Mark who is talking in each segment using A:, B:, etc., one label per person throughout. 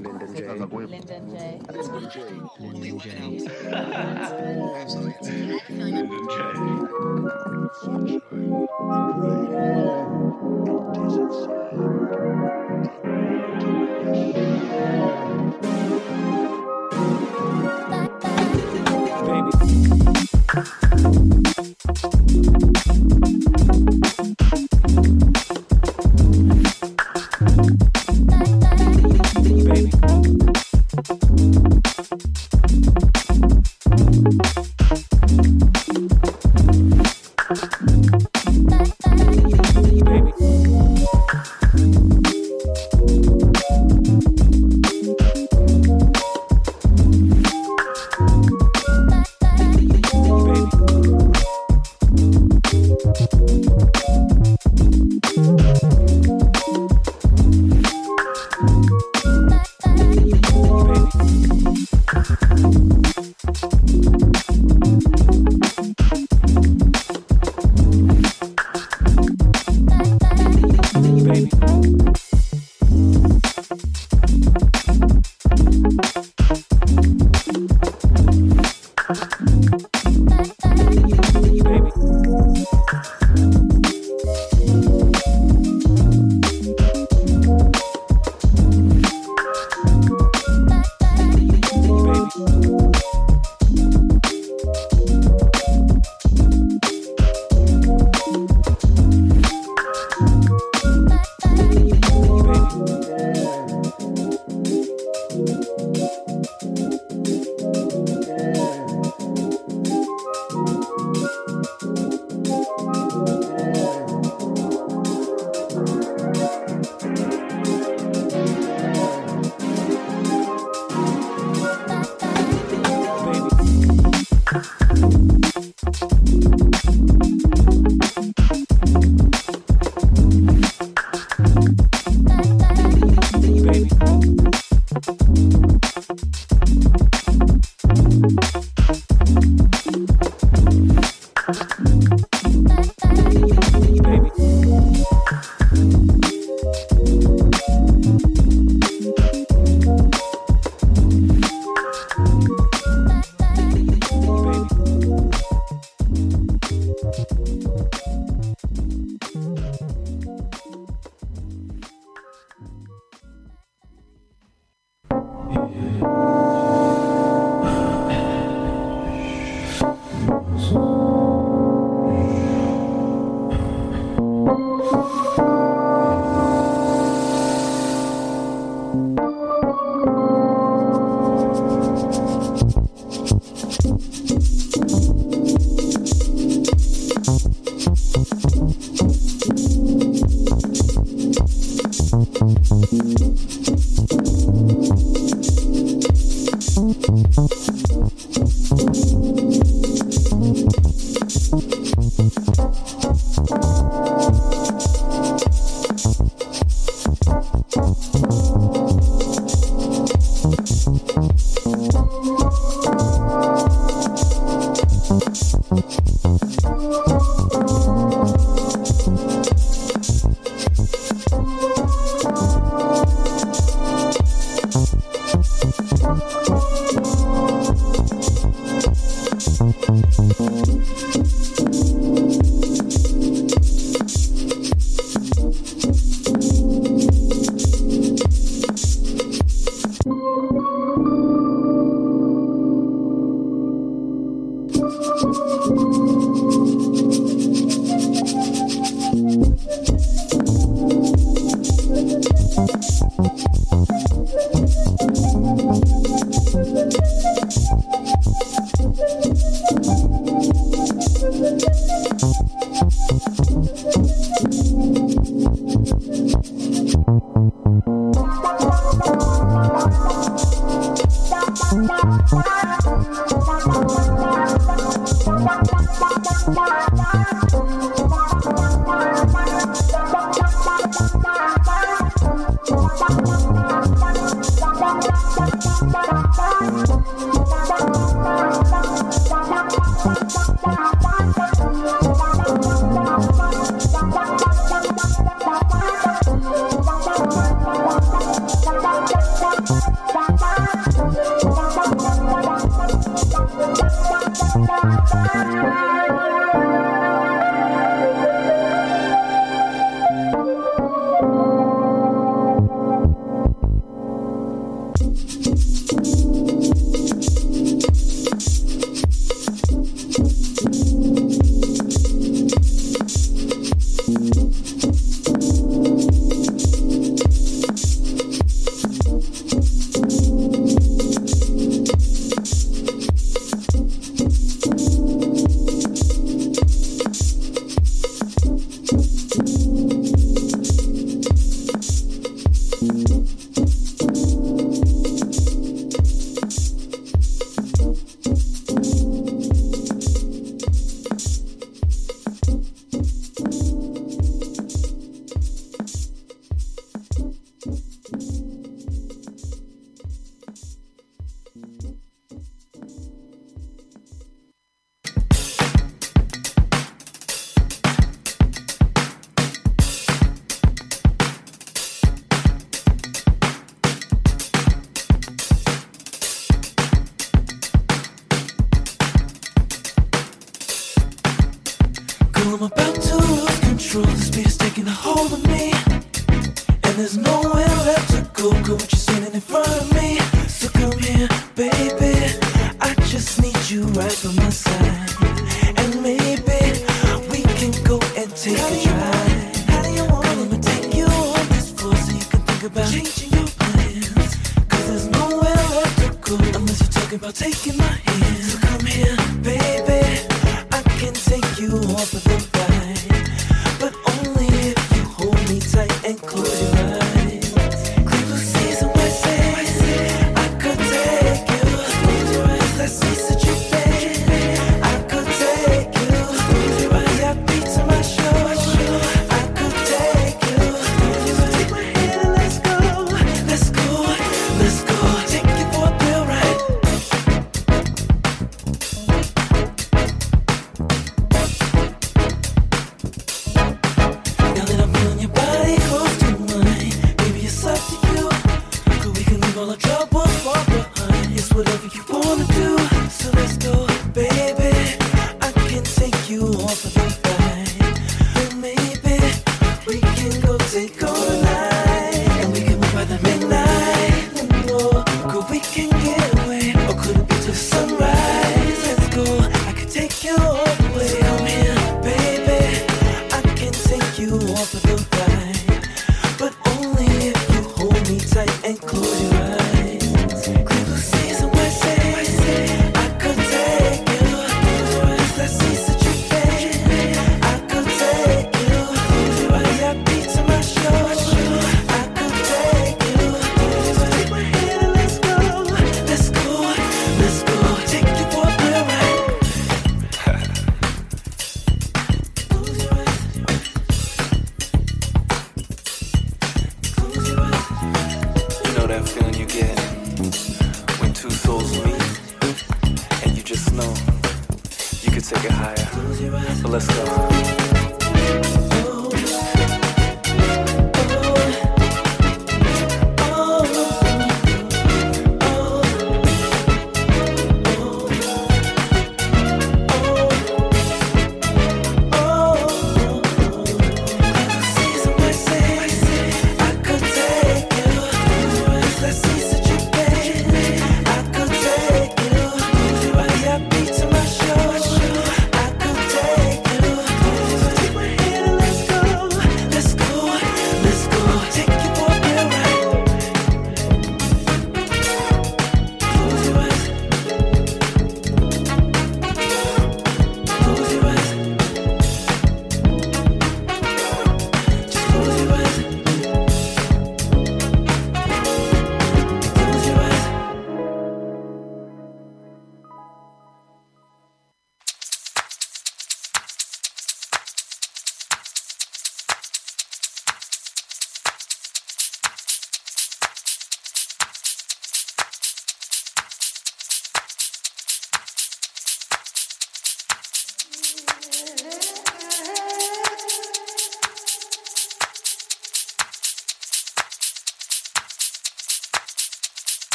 A: Lyndon J. Lyndon J. Lyndon J. Lyndon J. Lyndon J.
B: Baby.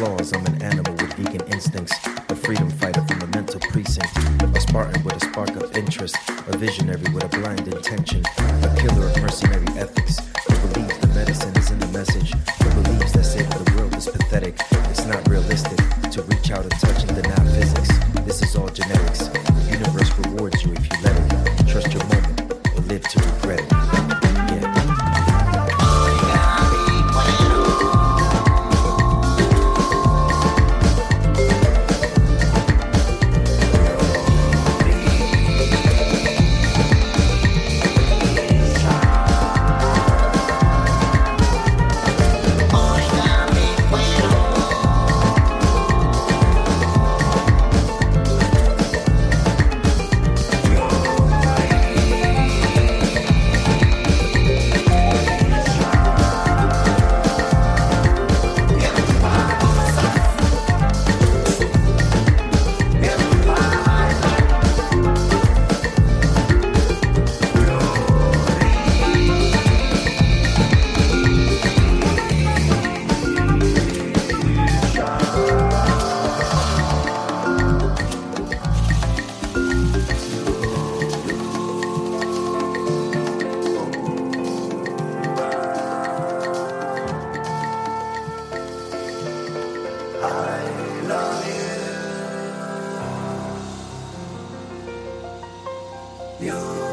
B: Laws. on the 有。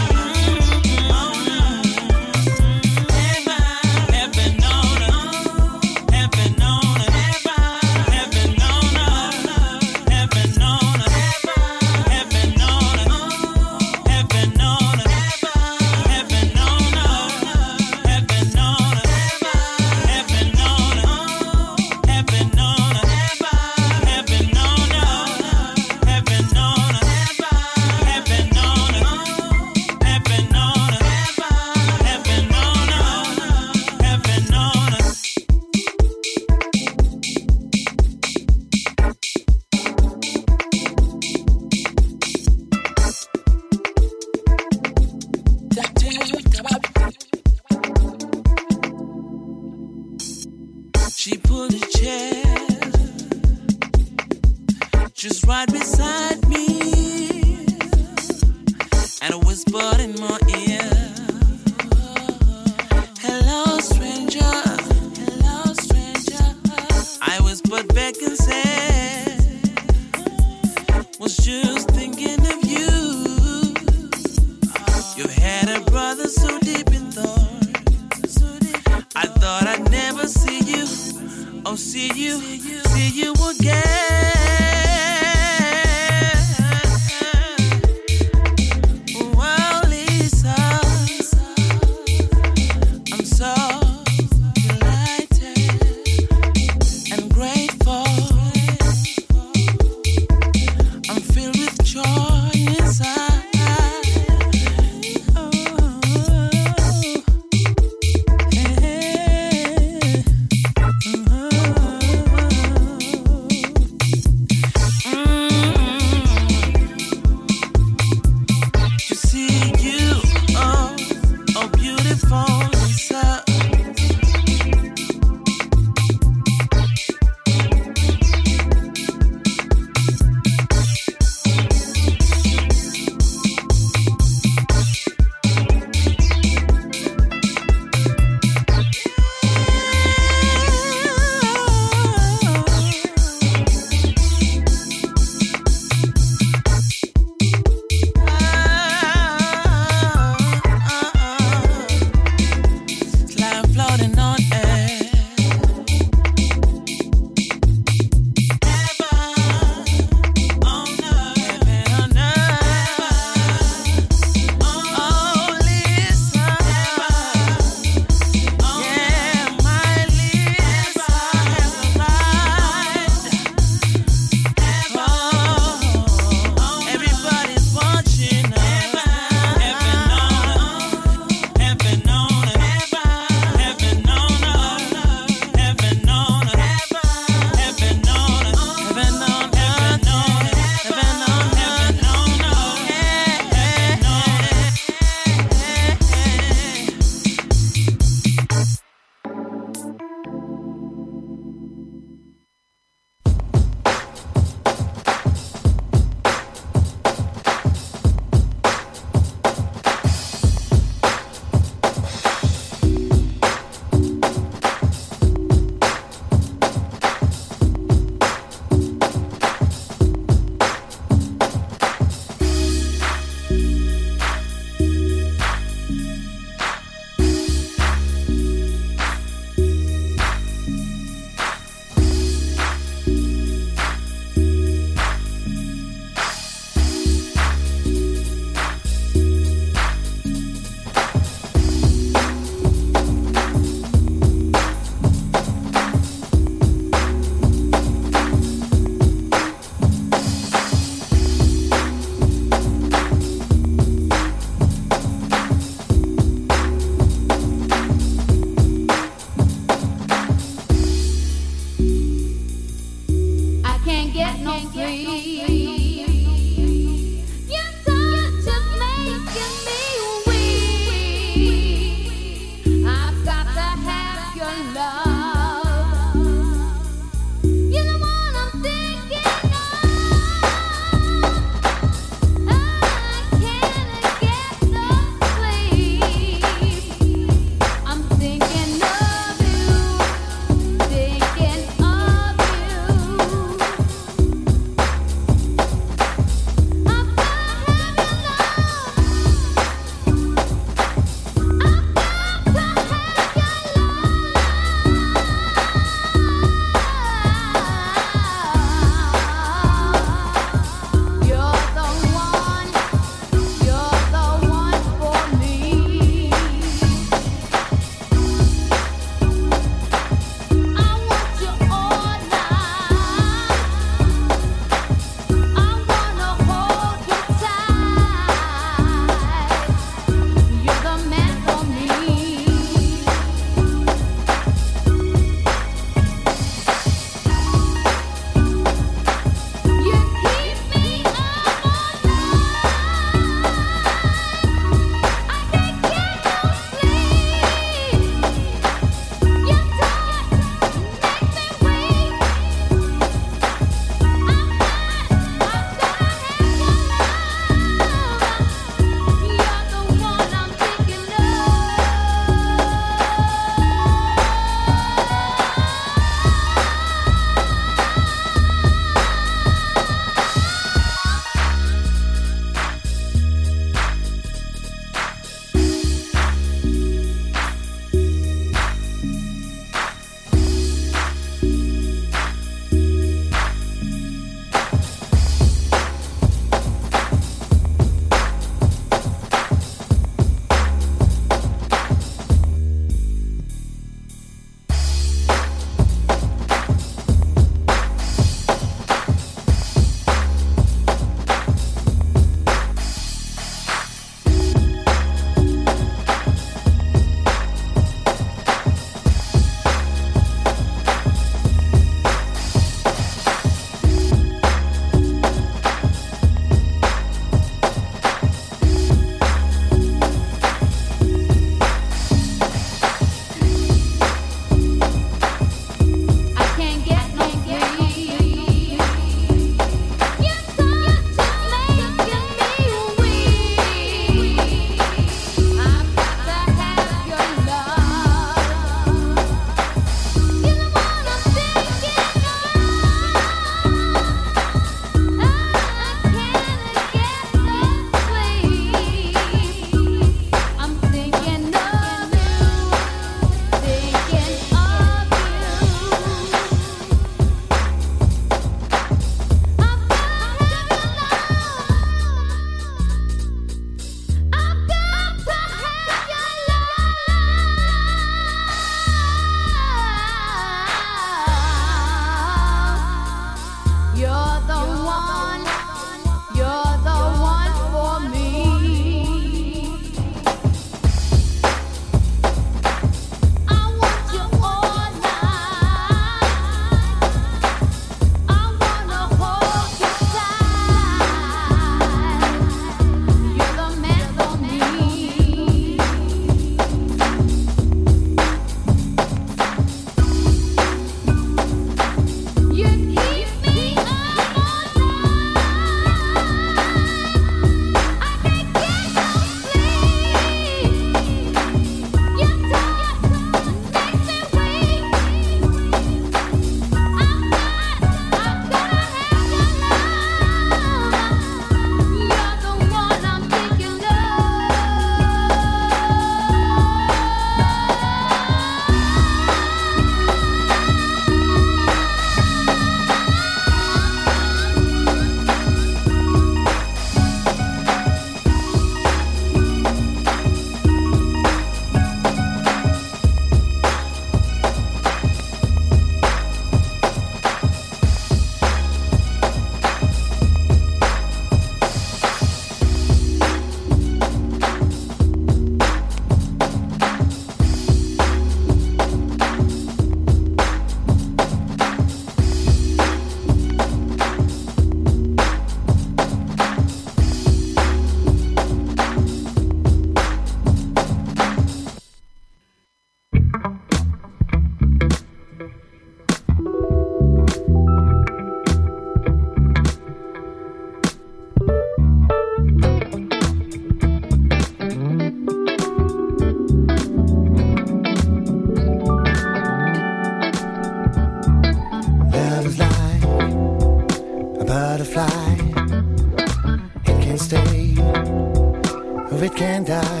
B: and I.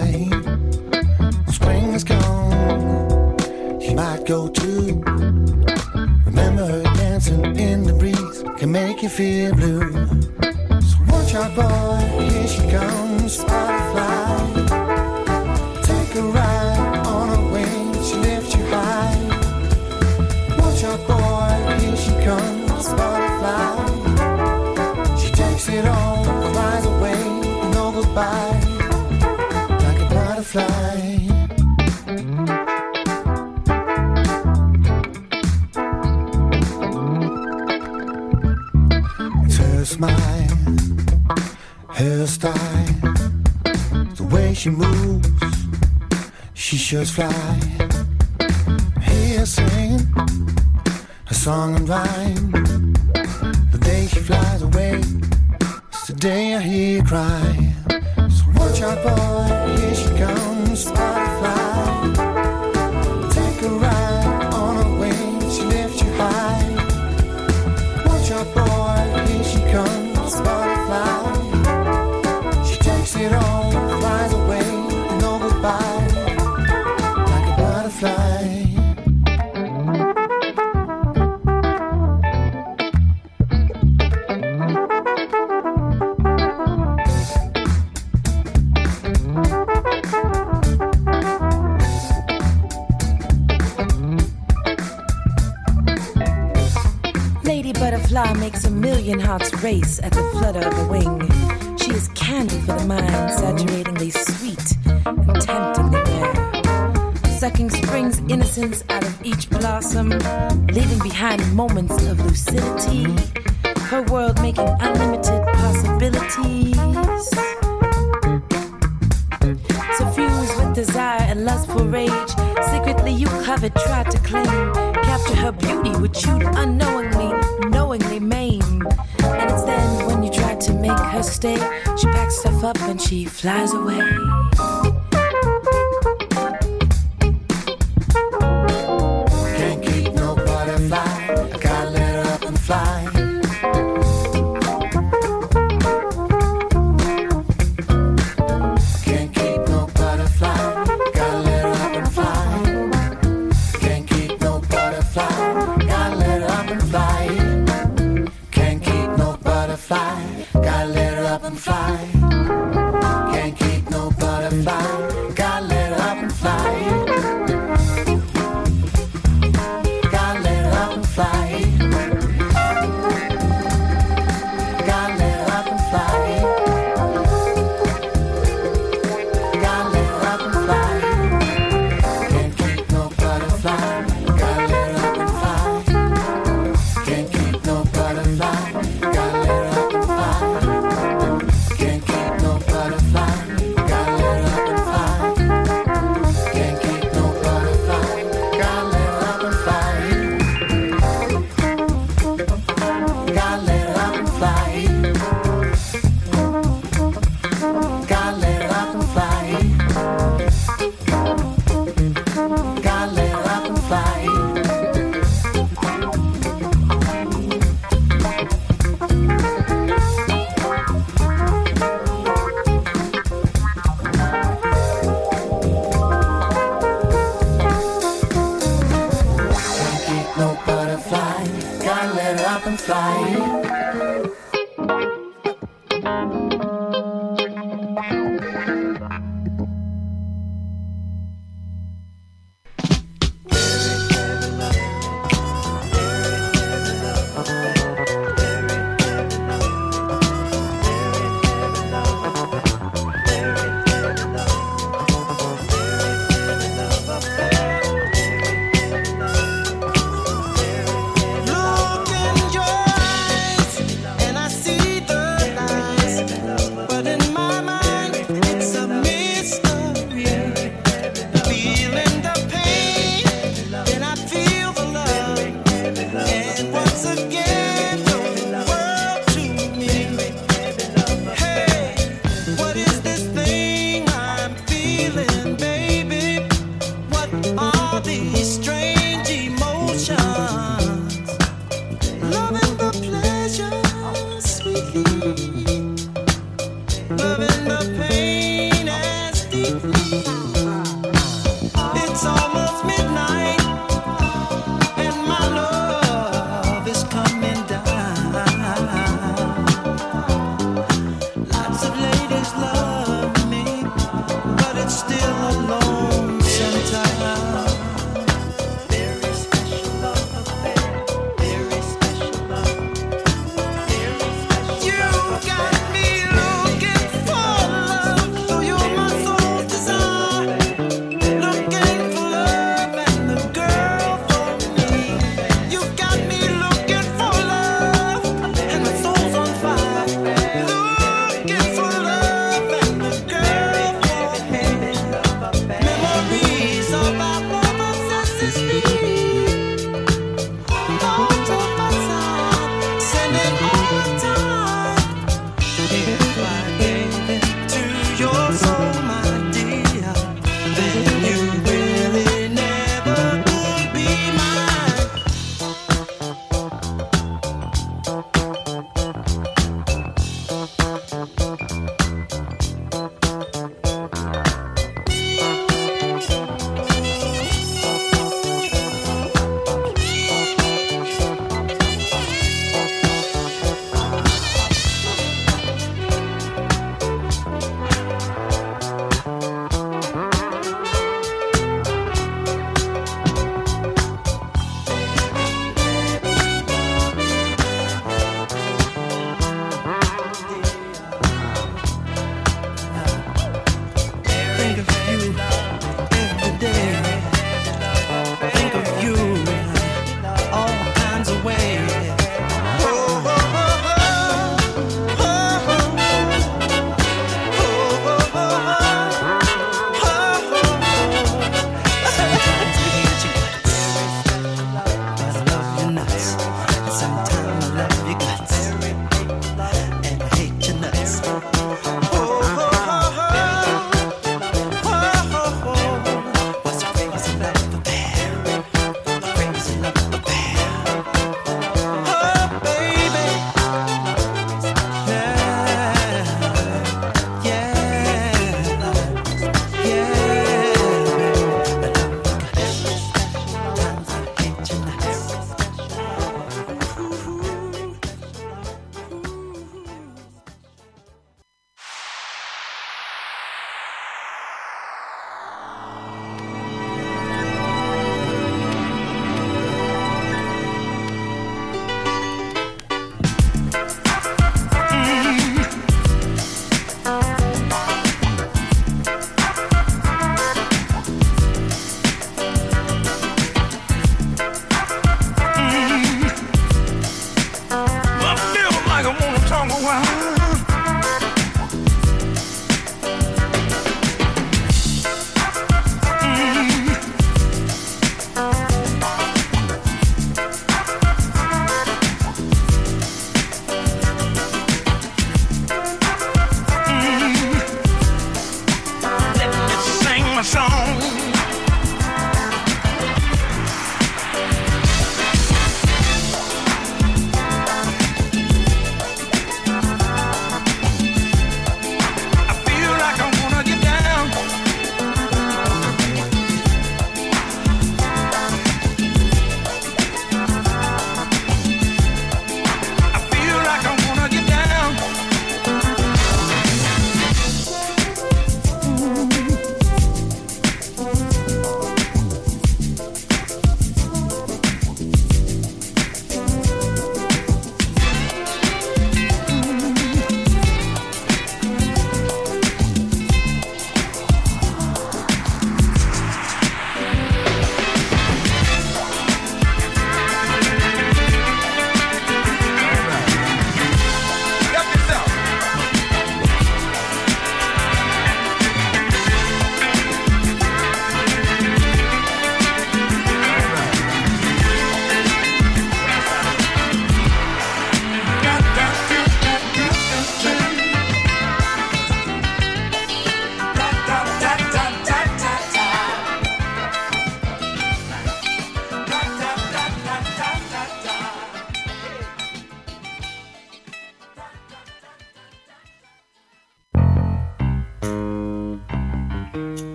B: Hairstyle, the
C: way she moves, she should fly. Here singing a song and rhyme. The day she flies away, it's the day I hear her cry. So watch out, boy, here she comes.
D: race at the flutter